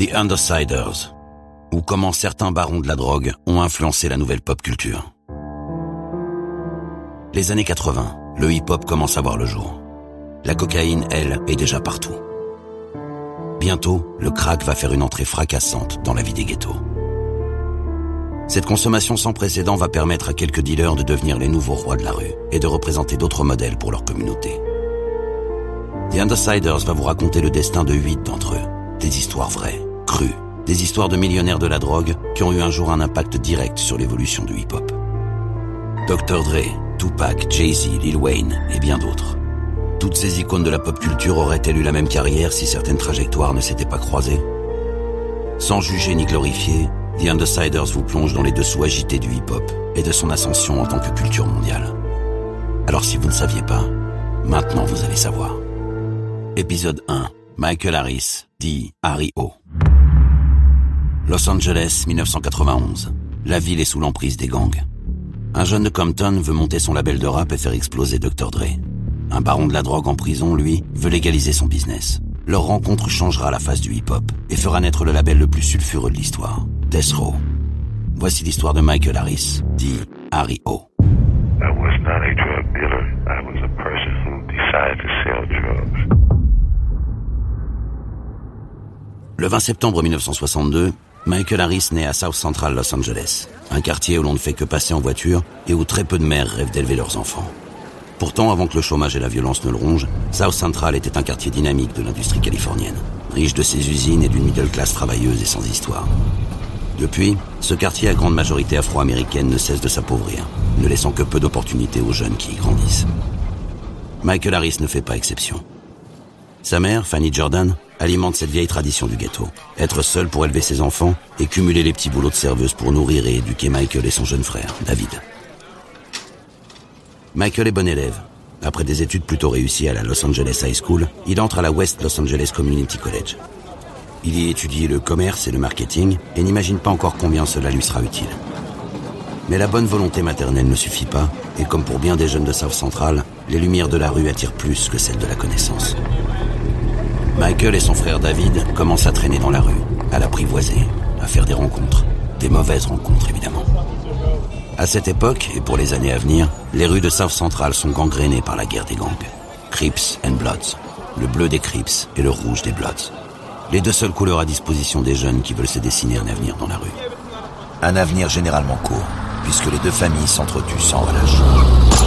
The Undersiders, ou comment certains barons de la drogue ont influencé la nouvelle pop culture. Les années 80, le hip-hop commence à voir le jour. La cocaïne, elle, est déjà partout. Bientôt, le crack va faire une entrée fracassante dans la vie des ghettos. Cette consommation sans précédent va permettre à quelques dealers de devenir les nouveaux rois de la rue et de représenter d'autres modèles pour leur communauté. The Undersiders va vous raconter le destin de huit d'entre eux. Des histoires vraies, crues, des histoires de millionnaires de la drogue qui ont eu un jour un impact direct sur l'évolution du hip-hop. Dr. Dre, Tupac, Jay-Z, Lil Wayne et bien d'autres. Toutes ces icônes de la pop culture auraient-elles eu la même carrière si certaines trajectoires ne s'étaient pas croisées? Sans juger ni glorifier, The Undersiders vous plonge dans les dessous agités du hip-hop et de son ascension en tant que culture mondiale. Alors si vous ne saviez pas, maintenant vous allez savoir. Épisode 1. Michael Harris, dit Harry O. Los Angeles, 1991. La ville est sous l'emprise des gangs. Un jeune de Compton veut monter son label de rap et faire exploser Dr. Dre. Un baron de la drogue en prison, lui, veut légaliser son business. Leur rencontre changera la face du hip-hop et fera naître le label le plus sulfureux de l'histoire, Death Row. Voici l'histoire de Michael Harris, dit Harry O. I was not a drug dealer. I was a person who decided to sell drugs. Le 20 septembre 1962, Michael Harris naît à South Central Los Angeles, un quartier où l'on ne fait que passer en voiture et où très peu de mères rêvent d'élever leurs enfants. Pourtant, avant que le chômage et la violence ne le rongent, South Central était un quartier dynamique de l'industrie californienne, riche de ses usines et d'une middle class travailleuse et sans histoire. Depuis, ce quartier à grande majorité afro-américaine ne cesse de s'appauvrir, ne laissant que peu d'opportunités aux jeunes qui y grandissent. Michael Harris ne fait pas exception. Sa mère, Fanny Jordan, alimente cette vieille tradition du ghetto. Être seule pour élever ses enfants et cumuler les petits boulots de serveuse pour nourrir et éduquer Michael et son jeune frère, David. Michael est bon élève. Après des études plutôt réussies à la Los Angeles High School, il entre à la West Los Angeles Community College. Il y étudie le commerce et le marketing et n'imagine pas encore combien cela lui sera utile. Mais la bonne volonté maternelle ne suffit pas, et comme pour bien des jeunes de South Central, les lumières de la rue attirent plus que celles de la connaissance. Michael et son frère David commencent à traîner dans la rue, à l'apprivoiser, à faire des rencontres. Des mauvaises rencontres, évidemment. À cette époque, et pour les années à venir, les rues de South Central sont gangrénées par la guerre des gangs. Crips and Bloods. Le bleu des Crips et le rouge des Bloods. Les deux seules couleurs à disposition des jeunes qui veulent se dessiner un avenir dans la rue. Un avenir généralement court, puisque les deux familles s'entretuent sans relâche.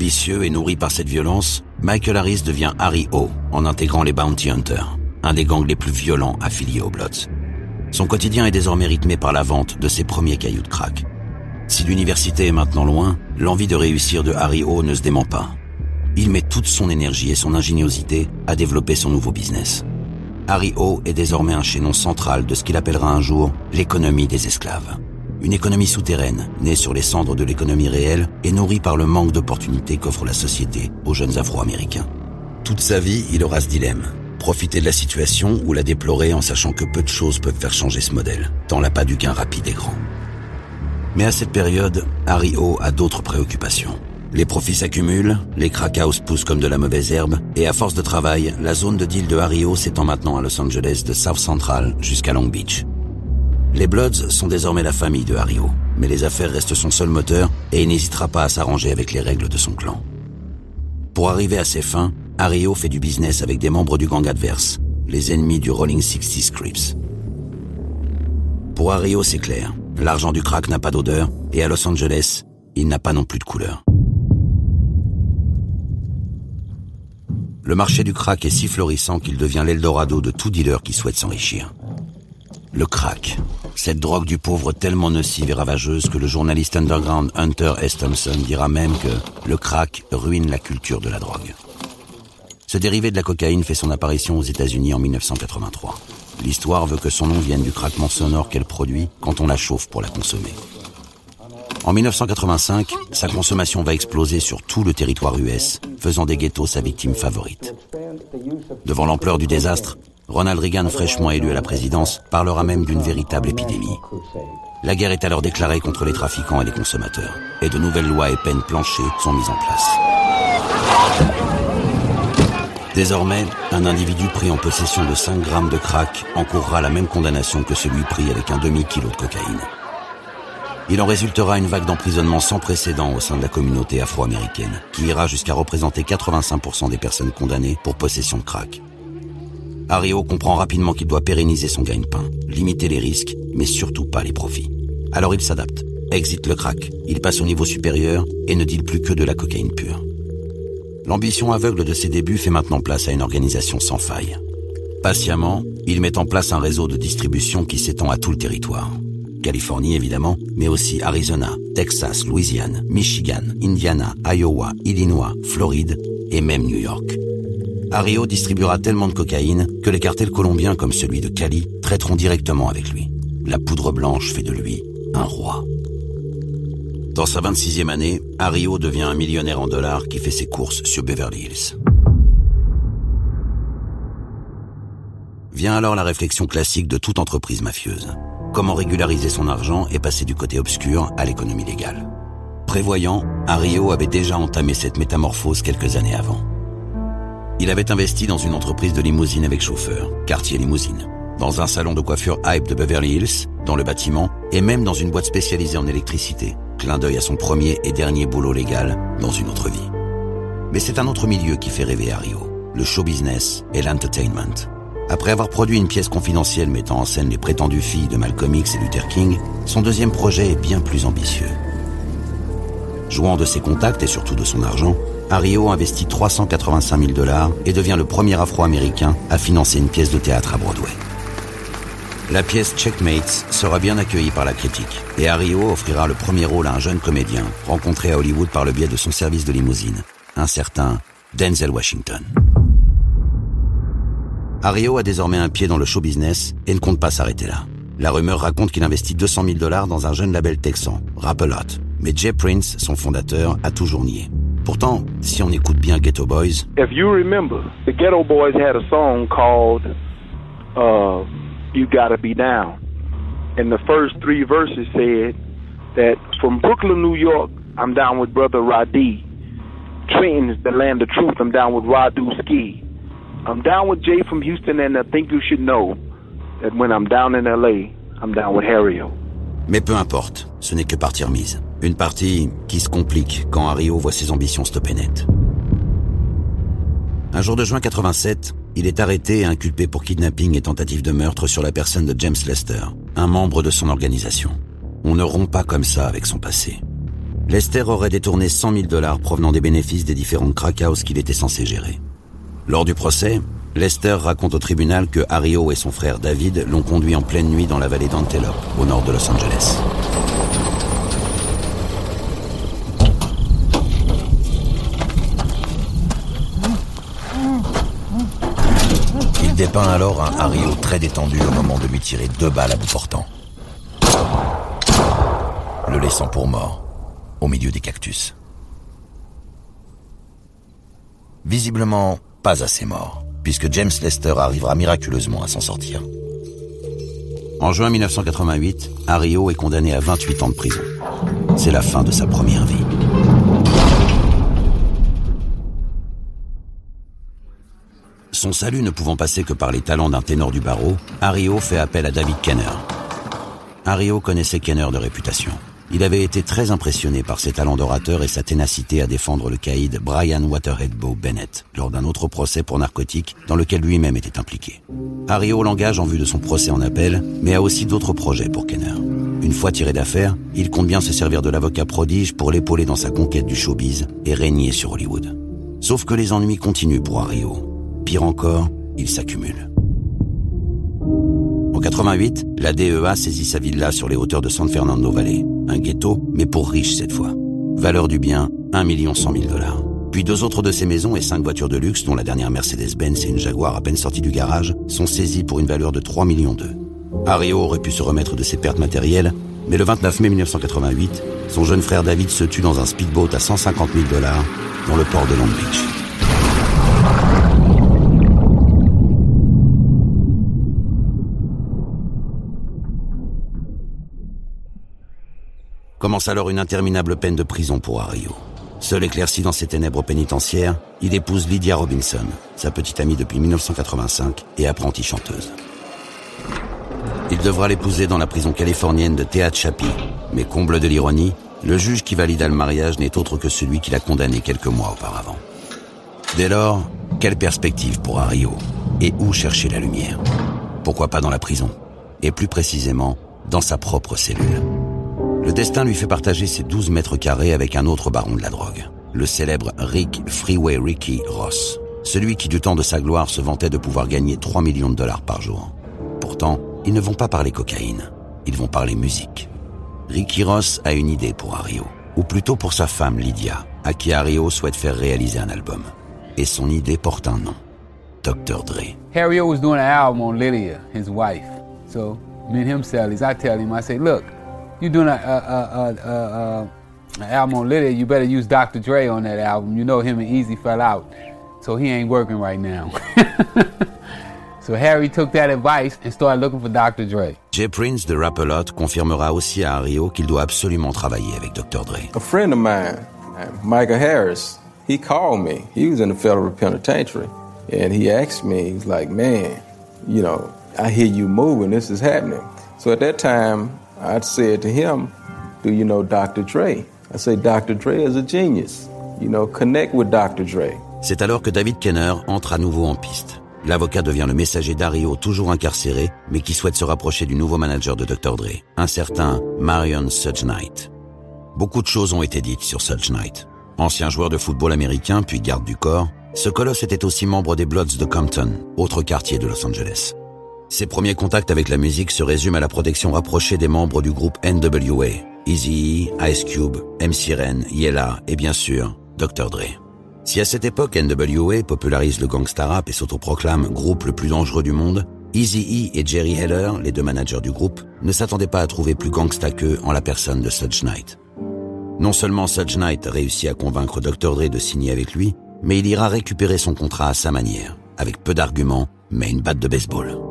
Ambitieux et nourri par cette violence, Michael Harris devient Harry O en intégrant les Bounty Hunters, un des gangs les plus violents affiliés aux Bloods. Son quotidien est désormais rythmé par la vente de ses premiers cailloux de crack. Si l'université est maintenant loin, l'envie de réussir de Harry O ne se dément pas. Il met toute son énergie et son ingéniosité à développer son nouveau business. Harry O est désormais un chaînon central de ce qu'il appellera un jour l'économie des esclaves. Une économie souterraine, née sur les cendres de l'économie réelle et nourrie par le manque d'opportunités qu'offre la société aux jeunes Afro-Américains. Toute sa vie, il aura ce dilemme. Profiter de la situation ou la déplorer en sachant que peu de choses peuvent faire changer ce modèle, tant l'appât du gain rapide est grand. Mais à cette période, Harry O a d'autres préoccupations. Les profits s'accumulent, les crack houses poussent comme de la mauvaise herbe, et à force de travail, la zone de deal de Harry O s'étend maintenant à Los Angeles de South Central jusqu'à Long Beach. Les Bloods sont désormais la famille de Harry O, mais les affaires restent son seul moteur et il n'hésitera pas à s'arranger avec les règles de son clan. Pour arriver à ses fins, Harry O fait du business avec des membres du gang adverse, les ennemis du Rolling 60 Crips. Pour Harry O, c'est clair, l'argent du crack n'a pas d'odeur et à Los Angeles, il n'a pas non plus de couleur. Le marché du crack est si florissant qu'il devient l'Eldorado de tout dealer qui souhaite s'enrichir. Le crack, cette drogue du pauvre tellement nocive et ravageuse que le journaliste underground Hunter S. Thompson dira même que le crack ruine la culture de la drogue. Ce dérivé de la cocaïne fait son apparition aux États-Unis en 1983. L'histoire veut que son nom vienne du craquement sonore qu'elle produit quand on la chauffe pour la consommer. En 1985, sa consommation va exploser sur tout le territoire US, faisant des ghettos sa victime favorite. Devant l'ampleur du désastre, Ronald Reagan, fraîchement élu à la présidence, parlera même d'une véritable épidémie. La guerre est alors déclarée contre les trafiquants et les consommateurs, et de nouvelles lois et peines planchées sont mises en place. Désormais, un individu pris en possession de 5 grammes de crack encourra la même condamnation que celui pris avec un demi-kilo de cocaïne. Il en résultera une vague d'emprisonnement sans précédent au sein de la communauté afro-américaine, qui ira jusqu'à représenter 85% des personnes condamnées pour possession de crack. Ario comprend rapidement qu'il doit pérenniser son gagne-pain, limiter les risques, mais surtout pas les profits. Alors il s'adapte, exit le crack, il passe au niveau supérieur et ne deal plus que de la cocaïne pure. L'ambition aveugle de ses débuts fait maintenant place à une organisation sans faille. Patiemment, il met en place un réseau de distribution qui s'étend à tout le territoire. Californie évidemment, mais aussi Arizona, Texas, Louisiane, Michigan, Indiana, Iowa, Illinois, Floride et même New York. Ario distribuera tellement de cocaïne que les cartels colombiens comme celui de Cali traiteront directement avec lui. La poudre blanche fait de lui un roi. Dans sa 26e année, Ario devient un millionnaire en dollars qui fait ses courses sur Beverly Hills. Vient alors la réflexion classique de toute entreprise mafieuse. Comment régulariser son argent et passer du côté obscur à l'économie légale. Prévoyant, Ario avait déjà entamé cette métamorphose quelques années avant. Il avait investi dans une entreprise de limousine avec chauffeur, quartier limousine, dans un salon de coiffure hype de Beverly Hills, dans le bâtiment, et même dans une boîte spécialisée en électricité, clin d'œil à son premier et dernier boulot légal dans une autre vie. Mais c'est un autre milieu qui fait rêver Ario, le show business et l'entertainment. Après avoir produit une pièce confidentielle mettant en scène les prétendues filles de Malcolm X et Luther King, son deuxième projet est bien plus ambitieux. Jouant de ses contacts et surtout de son argent, Ario investit 385 000 dollars et devient le premier Afro-Américain à financer une pièce de théâtre à Broadway. La pièce Checkmates sera bien accueillie par la critique et Ario offrira le premier rôle à un jeune comédien rencontré à Hollywood par le biais de son service de limousine, un certain Denzel Washington. Ario a désormais un pied dans le show business et ne compte pas s'arrêter là. La rumeur raconte qu'il investit 200 000 dollars dans un jeune label texan, Rap-A-Lot. Mais Jay Prince, son fondateur, a toujours nié. Pourtant, si on écoute bien Ghetto Boys... If you remember, the Ghetto Boys had a song called uh, You Gotta Be Down. And the first three verses said that from Brooklyn, New York, I'm down with Brother Radi. Trenton is the land of truth, I'm down with Radu Ski. I'm down with Jay from Houston, and I think you should know that when I'm down in LA, I'm down with Harrio. Mais peu importe, ce n'est que partie remise. Une partie qui se complique quand Harrio voit ses ambitions stopper net. Un jour de juin 87, il est arrêté et inculpé pour kidnapping et tentative de meurtre sur la personne de James Lester, un membre de son organisation. On ne rompt pas comme ça avec son passé. Lester aurait détourné 100 000 dollars provenant des bénéfices des différents crack qu'il était censé gérer. Lors du procès, Lester raconte au tribunal que Hario et son frère David l'ont conduit en pleine nuit dans la vallée d'Antelope, au nord de Los Angeles. Dépeint alors un Hario très détendu au moment de lui tirer deux balles à bout portant, le laissant pour mort au milieu des cactus. Visiblement, pas assez mort, puisque James Lester arrivera miraculeusement à s'en sortir. En juin 1988, Ario est condamné à 28 ans de prison. C'est la fin de sa première vie. Son salut ne pouvant passer que par les talents d'un ténor du barreau, Ario fait appel à David Kenner. Ario connaissait Kenner de réputation. Il avait été très impressionné par ses talents d'orateur et sa ténacité à défendre le caïd Brian Waterhead-Bow Bennett lors d'un autre procès pour narcotiques dans lequel lui-même était impliqué. Ario l'engage en vue de son procès en appel, mais a aussi d'autres projets pour Kenner. Une fois tiré d'affaire, il compte bien se servir de l'avocat prodige pour l'épauler dans sa conquête du showbiz et régner sur Hollywood. Sauf que les ennuis continuent pour Ario. Pire encore, ils s'accumulent. En 88, la DEA saisit sa villa sur les hauteurs de San Fernando Valley. Un ghetto, mais pour riches cette fois. Valeur du bien, 1 100 000 dollars. Puis deux autres de ses maisons et cinq voitures de luxe, dont la dernière Mercedes-Benz et une Jaguar à peine sortie du garage, sont saisies pour une valeur de 3 millions d'eux. Ario aurait pu se remettre de ses pertes matérielles, mais le 29 mai 1988, son jeune frère David se tue dans un speedboat à 150 000 dollars dans le port de Long Beach. Commence alors une interminable peine de prison pour Ario. Seul éclairci dans ses ténèbres pénitentiaires, il épouse Lydia Robinson, sa petite amie depuis 1985 et apprentie chanteuse. Il devra l'épouser dans la prison californienne de Tehachapi, mais comble de l'ironie, le juge qui valida le mariage n'est autre que celui qui l'a condamné quelques mois auparavant. Dès lors, quelle perspective pour Ario Et où chercher la lumière? Pourquoi pas dans la prison? Et plus précisément, dans sa propre cellule. Le destin lui fait partager ses 12 mètres carrés avec un autre baron de la drogue, le célèbre Rick Freeway Ricky Ross, celui qui du temps de sa gloire se vantait de pouvoir gagner 3 millions de dollars par jour. Pourtant, ils ne vont pas parler cocaïne, ils vont parler musique. Ricky Ross a une idée pour Ario, ou plutôt pour sa femme Lydia, à qui Ario souhaite faire réaliser un album. Et son idée porte un nom, Dr. Dre. Harry was doing an album on Lydia, his wife. So me and him sell I tell him, I say, look, you're doing a, a, a, a, a album on Lydia, you better use Dr. Dre on that album. You know him and Easy fell out, so he ain't working right now. so Harry took that advice and started looking for Dr. Dre. Jay Prince de Rap-A-Lot confirmera aussi à Rio qu'il doit absolument travailler avec Dr. Dre. A friend of mine, Michael Harris, he called me. He was in the federal penitentiary, and he asked me, he's like, man, you know, I hear you moving, this is happening. So at that time, I said to him, Do you know Dr. Dre? I say, Dr. Dre is a genius. You know, connect with Dr. Dre. C'est alors que David Kenner entre à nouveau en piste. L'avocat devient le messager d'Ario, toujours incarcéré, mais qui souhaite se rapprocher du nouveau manager de Dr. Dre, un certain Marion Sudge Knight. Beaucoup de choses ont été dites sur Sudge Knight. Ancien joueur de football américain, puis garde du corps, ce colosse était aussi membre des Bloods de Compton, autre quartier de Los Angeles. Ses premiers contacts avec la musique se résument à la protection rapprochée des membres du groupe NWA, Eazy, Ice Cube, MC Ren, Yella et bien sûr Dr. Dre. Si à cette époque NWA popularise le gangsta rap et s'autoproclame groupe le plus dangereux du monde, Eazy-E et Jerry Heller, les deux managers du groupe, ne s'attendaient pas à trouver plus gangsta qu'eux en la personne de Suge Knight. Non seulement Suge Knight réussit à convaincre Dr. Dre de signer avec lui, mais il ira récupérer son contrat à sa manière, avec peu d'arguments, mais une batte de baseball.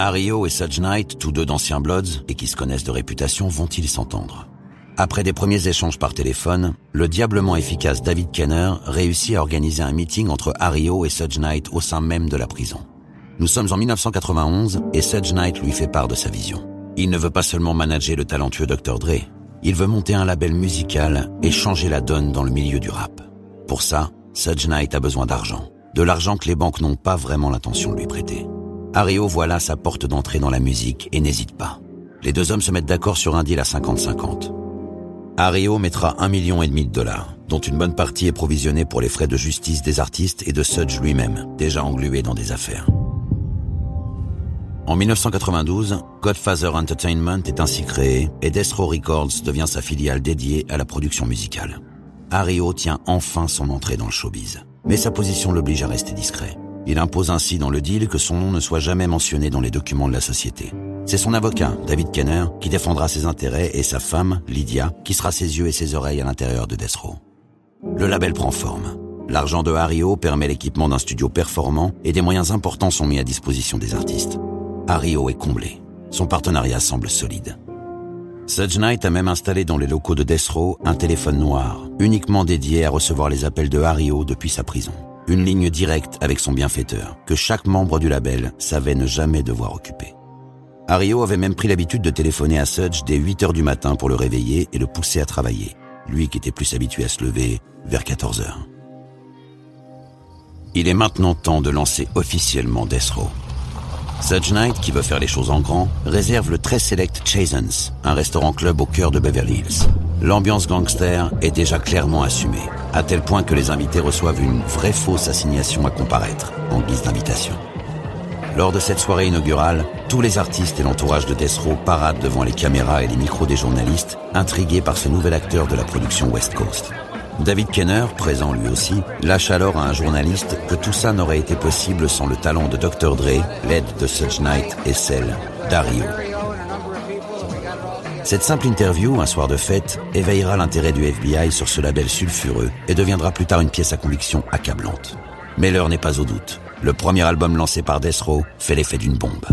Ario et Suge Knight, tous deux d'anciens Bloods et qui se connaissent de réputation, vont-ils s'entendre? Après des premiers échanges par téléphone, le diablement efficace David Kenner réussit à organiser un meeting entre Ario et Suge Knight au sein même de la prison. Nous sommes en 1991 et Suge Knight lui fait part de sa vision. Il ne veut pas seulement manager le talentueux Dr. Dre, il veut monter un label musical et changer la donne dans le milieu du rap. Pour ça, Suge Knight a besoin d'argent. De l'argent que les banques n'ont pas vraiment l'intention de lui prêter. Ario voit là sa porte d'entrée dans la musique et n'hésite pas. Les deux hommes se mettent d'accord sur un deal à 50-50. Ario mettra un million et demi de dollars, dont une bonne partie est provisionnée pour les frais de justice des artistes et de Sudge lui-même, déjà englué dans des affaires. En 1992, Godfather Entertainment est ainsi créé et Destro Records devient sa filiale dédiée à la production musicale. Ario tient enfin son entrée dans le showbiz, mais sa position l'oblige à rester discret. Il impose ainsi dans le deal que son nom ne soit jamais mentionné dans les documents de la société. C'est son avocat, David Kenner, qui défendra ses intérêts et sa femme, Lydia, qui sera ses yeux et ses oreilles à l'intérieur de Death Le label prend forme. L'argent de Hario permet l'équipement d'un studio performant et des moyens importants sont mis à disposition des artistes. Hario est comblé. Son partenariat semble solide. Suge Knight a même installé dans les locaux de Death un téléphone noir, uniquement dédié à recevoir les appels de Hario depuis sa prison une ligne directe avec son bienfaiteur, que chaque membre du label savait ne jamais devoir occuper. Ario avait même pris l'habitude de téléphoner à Sudge dès 8 heures du matin pour le réveiller et le pousser à travailler, lui qui était plus habitué à se lever vers 14 heures. Il est maintenant temps de lancer officiellement Death Row. Suge Knight, qui veut faire les choses en grand, réserve le très select Chasens, un restaurant-club au cœur de Beverly Hills. L'ambiance gangster est déjà clairement assumée, à tel point que les invités reçoivent une vraie fausse assignation à comparaître, en guise d'invitation. Lors de cette soirée inaugurale, tous les artistes et l'entourage de Death Row paradent devant les caméras et les micros des journalistes, intrigués par ce nouvel acteur de la production West Coast. David Kenner, présent lui aussi, lâche alors à un journaliste que tout ça n'aurait été possible sans le talent de Dr. Dre, l'aide de Such Knight et celle d'Ario. Cette simple interview, un soir de fête, éveillera l'intérêt du FBI sur ce label sulfureux et deviendra plus tard une pièce à conviction accablante. Mais l'heure n'est pas au doute. Le premier album lancé par Death Row fait l'effet d'une bombe.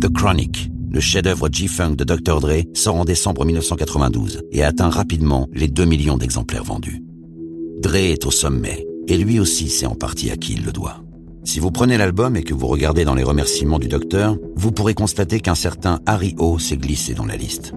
The Chronic, le chef-d'œuvre G-Funk de Dr. Dre sort en décembre 1992 et atteint rapidement les 2 millions d'exemplaires vendus. Dre est au sommet, et lui aussi sait en partie à qui il le doit. Si vous prenez l'album et que vous regardez dans les remerciements du docteur, vous pourrez constater qu'un certain Harry O s'est glissé dans la liste.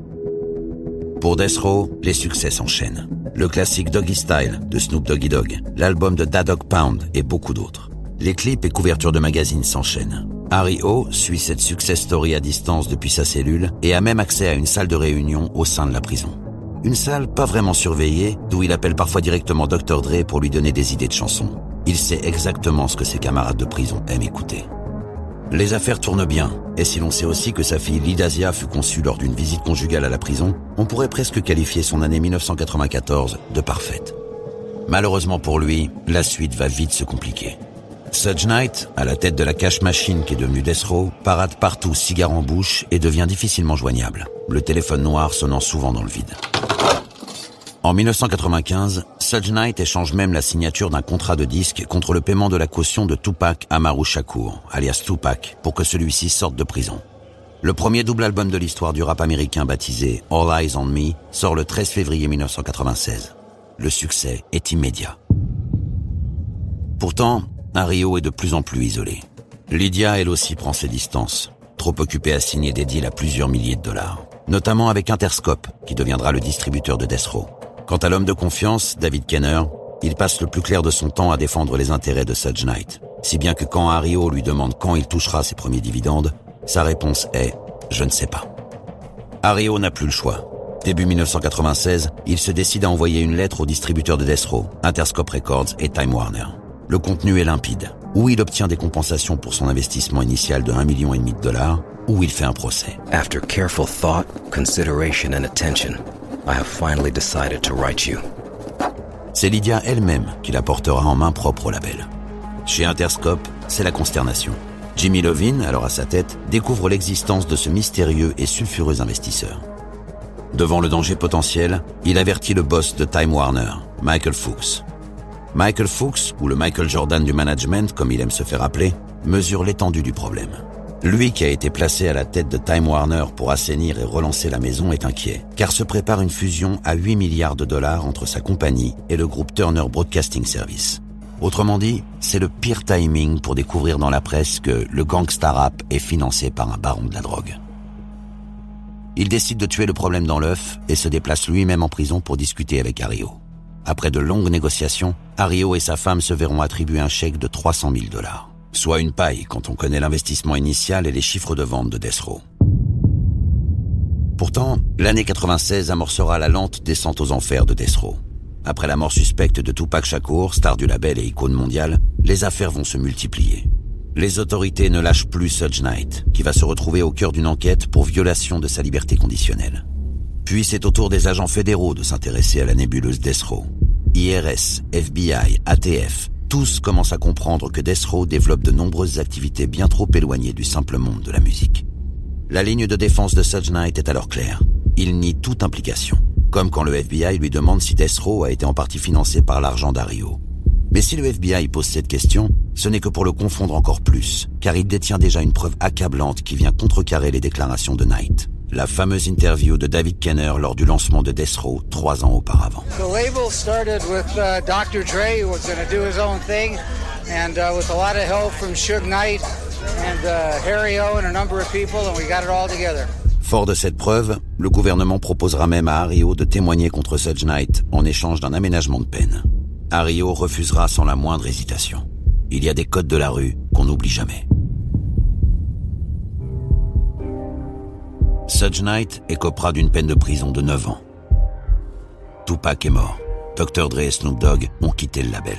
Pour Death Row, les succès s'enchaînent. Le classique Doggy Style de Snoop Doggy Dogg, l'album de Da Dog Pound et beaucoup d'autres. Les clips et couvertures de magazines s'enchaînent. Harry O suit cette success story à distance depuis sa cellule et a même accès à une salle de réunion au sein de la prison. Une salle pas vraiment surveillée, d'où il appelle parfois directement Dr. Dre pour lui donner des idées de chansons. Il sait exactement ce que ses camarades de prison aiment écouter. Les affaires tournent bien, et si l'on sait aussi que sa fille Lidasia fut conçue lors d'une visite conjugale à la prison, on pourrait presque qualifier son année 1994 de parfaite. Malheureusement pour lui, la suite va vite se compliquer. Suge Knight, à la tête de la cash machine qui est devenue Death Row, parade partout cigare en bouche et devient difficilement joignable, le téléphone noir sonnant souvent dans le vide. En 1995, Suge Knight échange même la signature d'un contrat de disque contre le paiement de la caution de Tupac Amaru Shakur, alias Tupac, pour que celui-ci sorte de prison. Le premier double album de l'histoire du rap américain baptisé All Eyes on Me sort le 13 février 1996. Le succès est immédiat. Pourtant, Rio est de plus en plus isolé. Lydia, elle aussi, prend ses distances, trop occupée à signer des deals à plusieurs milliers de dollars, notamment avec Interscope, qui deviendra le distributeur de Death Row. Quant à l'homme de confiance, David Kenner, il passe le plus clair de son temps à défendre les intérêts de Suge Knight, si bien que quand Hario lui demande quand il touchera ses premiers dividendes, sa réponse est « je ne sais pas ». Hario n'a plus le choix. Début 1996, il se décide à envoyer une lettre aux distributeurs de Death Row, Interscope Records et Time Warner. Le contenu est limpide. Ou il obtient des compensations pour son investissement initial de 1,5 million de dollars, ou il fait un procès. After careful thought, consideration and attention, I have finally decided to write you. C'est Lydia elle-même qui la portera en main propre au label. Chez Interscope, c'est la consternation. Jimmy Lovin, alors à sa tête, découvre l'existence de ce mystérieux et sulfureux investisseur. Devant le danger potentiel, il avertit le boss de Time Warner, Michael Fuchs. Michael Fuchs, ou le Michael Jordan du management comme il aime se faire appeler, mesure l'étendue du problème. Lui qui a été placé à la tête de Time Warner pour assainir et relancer la maison est inquiet, car se prépare une fusion à 8 milliards de dollars entre sa compagnie et le groupe Turner Broadcasting Service. Autrement dit, c'est le pire timing pour découvrir dans la presse que le gangsta rap est financé par un baron de la drogue. Il décide de tuer le problème dans l'œuf et se déplace lui-même en prison pour discuter avec Ario. Après de longues négociations, Ario et sa femme se verront attribuer un chèque de 300 000 dollars. Soit une paille quand on connaît l'investissement initial et les chiffres de vente de Death Pourtant, l'année 96 amorcera la lente descente aux enfers de Death Après la mort suspecte de Tupac Shakur, star du label et icône mondiale, les affaires vont se multiplier. Les autorités ne lâchent plus Suge Knight, qui va se retrouver au cœur d'une enquête pour violation de sa liberté conditionnelle. Puis c'est au tour des agents fédéraux de s'intéresser à la nébuleuse Desro. IRS, FBI, ATF, tous commencent à comprendre que Desro développe de nombreuses activités bien trop éloignées du simple monde de la musique. La ligne de défense de Knight est alors claire. Il nie toute implication. Comme quand le FBI lui demande si Desro a été en partie financé par l'argent d'Ario. Mais si le FBI pose cette question, ce n'est que pour le confondre encore plus, car il détient déjà une preuve accablante qui vient contrecarrer les déclarations de Knight la fameuse interview de David Kenner lors du lancement de Death Row trois ans auparavant. The label started with uh, Dr. Dre, who was going to do his own thing, and uh, with a lot of help from Suge Knight and uh, Harry O and a number of people, and we got it all together. Fort de cette preuve, le gouvernement proposera même à Ario de témoigner contre Suge Knight en échange d'un aménagement de peine. Ario refusera sans la moindre hésitation. Il y a des codes de la rue qu'on n'oublie jamais. Suge Knight écopera d'une peine de prison de 9 ans. Tupac est mort. Dr. Dre et Snoop Dogg ont quitté le label.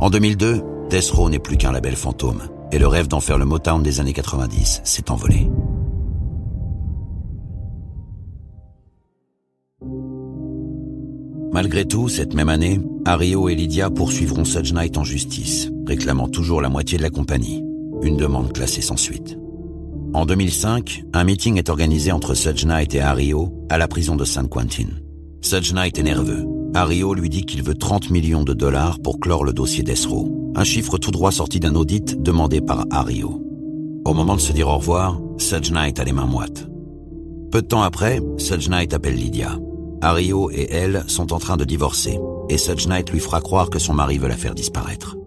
En 2002, Death Row n'est plus qu'un label fantôme, et le rêve d'en faire le Motown des années 90 s'est envolé. Malgré tout, cette même année, Ario et Lydia poursuivront Suge Knight en justice, réclamant toujours la moitié de la compagnie. Une demande classée sans suite. En 2005, un meeting est organisé entre Knight et Ario à la prison de San Quentin. Knight est nerveux. Ario lui dit qu'il veut 30 millions de dollars pour clore le dossier d'Esro, un chiffre tout droit sorti d'un audit demandé par Ario. Au moment de se dire au revoir, Sudge a les mains moites. Peu de temps après, Sudge appelle Lydia. Ario et elle sont en train de divorcer, et Sudge lui fera croire que son mari veut la faire disparaître.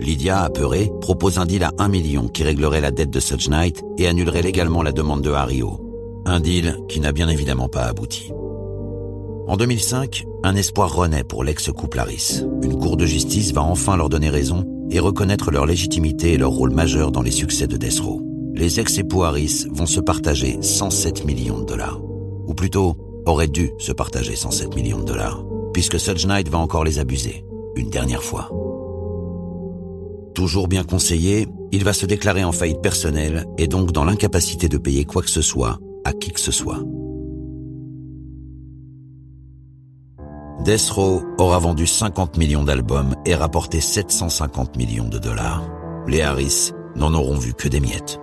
Lydia, apeurée, propose un deal à un million qui réglerait la dette de Sudge Knight et annulerait légalement la demande de Ario. Un deal qui n'a bien évidemment pas abouti. En 2005, un espoir renaît pour l'ex-couple Harris. Une cour de justice va enfin leur donner raison et reconnaître leur légitimité et leur rôle majeur dans les succès de Death. Les ex-époux Harris vont se partager 107 millions de dollars. Ou plutôt, auraient dû se partager 107 millions de dollars, puisque Suge Knight va encore les abuser, une dernière fois. Toujours bien conseillé, il va se déclarer en faillite personnelle et donc dans l'incapacité de payer quoi que ce soit à qui que ce soit. Death Row aura vendu 50 millions d'albums et rapporté 750 millions de dollars. Les Harris n'en auront vu que des miettes.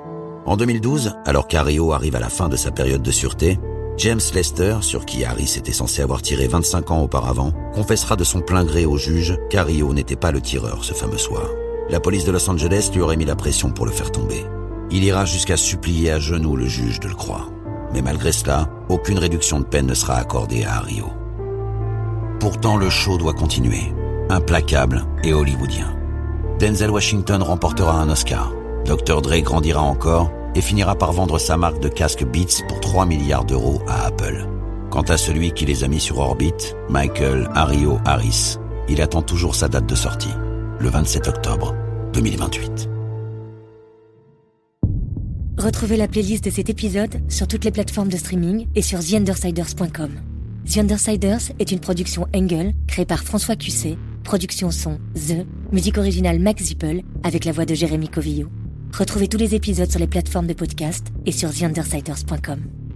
En 2012, alors qu'Ario arrive à la fin de sa période de sûreté, James Lester, sur qui Harris était censé avoir tiré 25 ans auparavant, confessera de son plein gré au juge qu'Ario n'était pas le tireur ce fameux soir. La police de Los Angeles lui aurait mis la pression pour le faire tomber. Il ira jusqu'à supplier à genoux le juge de le croire. Mais malgré cela, aucune réduction de peine ne sera accordée à Ario. Pourtant, le show doit continuer. Implacable et hollywoodien. Denzel Washington remportera un Oscar. Dr. Dre grandira encore et finira par vendre sa marque de casque Beats pour 3 milliards d'euros à Apple. Quant à celui qui les a mis sur orbite, Michael Ario Harris, il attend toujours sa date de sortie, le 27 octobre 2028. Retrouvez la playlist de cet épisode sur toutes les plateformes de streaming et sur TheUndersiders.com. The Undersiders est une production Engel créée par François Cusset, production son The, musique originale Max Zippel avec la voix de Jérémy Covillo. Retrouvez tous les épisodes sur les plateformes de podcast et sur TheUndersiders.com.